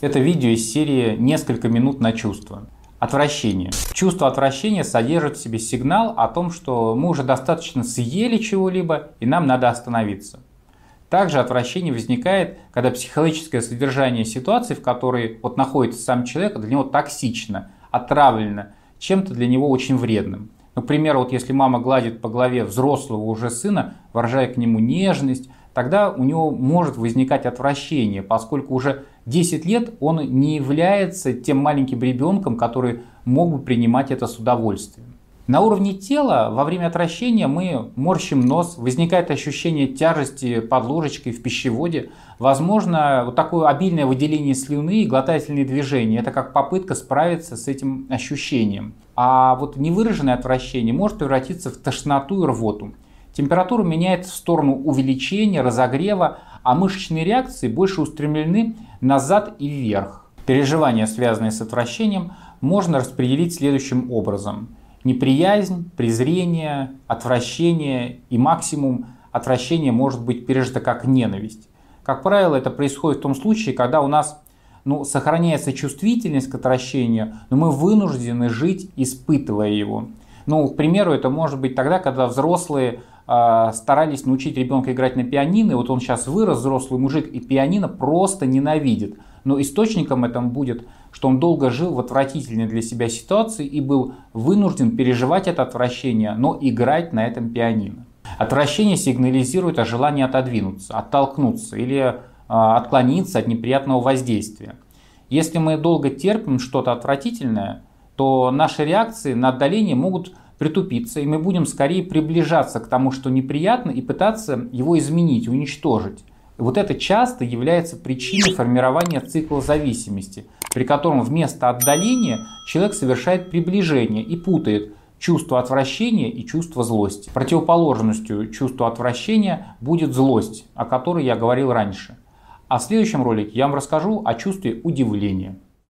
Это видео из серии «Несколько минут на чувство». Отвращение. Чувство отвращения содержит в себе сигнал о том, что мы уже достаточно съели чего-либо и нам надо остановиться. Также отвращение возникает, когда психологическое содержание ситуации, в которой вот находится сам человек, для него токсично, отравлено, чем-то для него очень вредным. Например, вот если мама гладит по голове взрослого уже сына, выражая к нему нежность, тогда у него может возникать отвращение, поскольку уже 10 лет он не является тем маленьким ребенком, который мог бы принимать это с удовольствием. На уровне тела во время отвращения мы морщим нос, возникает ощущение тяжести под ложечкой в пищеводе, возможно вот такое обильное выделение слюны и глотательные движения. Это как попытка справиться с этим ощущением. А вот невыраженное отвращение может превратиться в тошноту и рвоту. Температура меняется в сторону увеличения, разогрева, а мышечные реакции больше устремлены назад и вверх. Переживания, связанные с отвращением, можно распределить следующим образом. Неприязнь, презрение, отвращение и максимум отвращения может быть пережито как ненависть. Как правило, это происходит в том случае, когда у нас ну, сохраняется чувствительность к отвращению, но мы вынуждены жить, испытывая его. Ну, к примеру, это может быть тогда, когда взрослые старались научить ребенка играть на пианино, и вот он сейчас вырос, взрослый мужик, и пианино просто ненавидит. Но источником этому будет, что он долго жил в отвратительной для себя ситуации и был вынужден переживать это отвращение, но играть на этом пианино. Отвращение сигнализирует о желании отодвинуться, оттолкнуться или э, отклониться от неприятного воздействия. Если мы долго терпим что-то отвратительное, то наши реакции на отдаление могут притупиться, и мы будем скорее приближаться к тому, что неприятно, и пытаться его изменить, уничтожить. И вот это часто является причиной формирования цикла зависимости, при котором вместо отдаления человек совершает приближение и путает чувство отвращения и чувство злости. Противоположностью чувству отвращения будет злость, о которой я говорил раньше. А в следующем ролике я вам расскажу о чувстве удивления.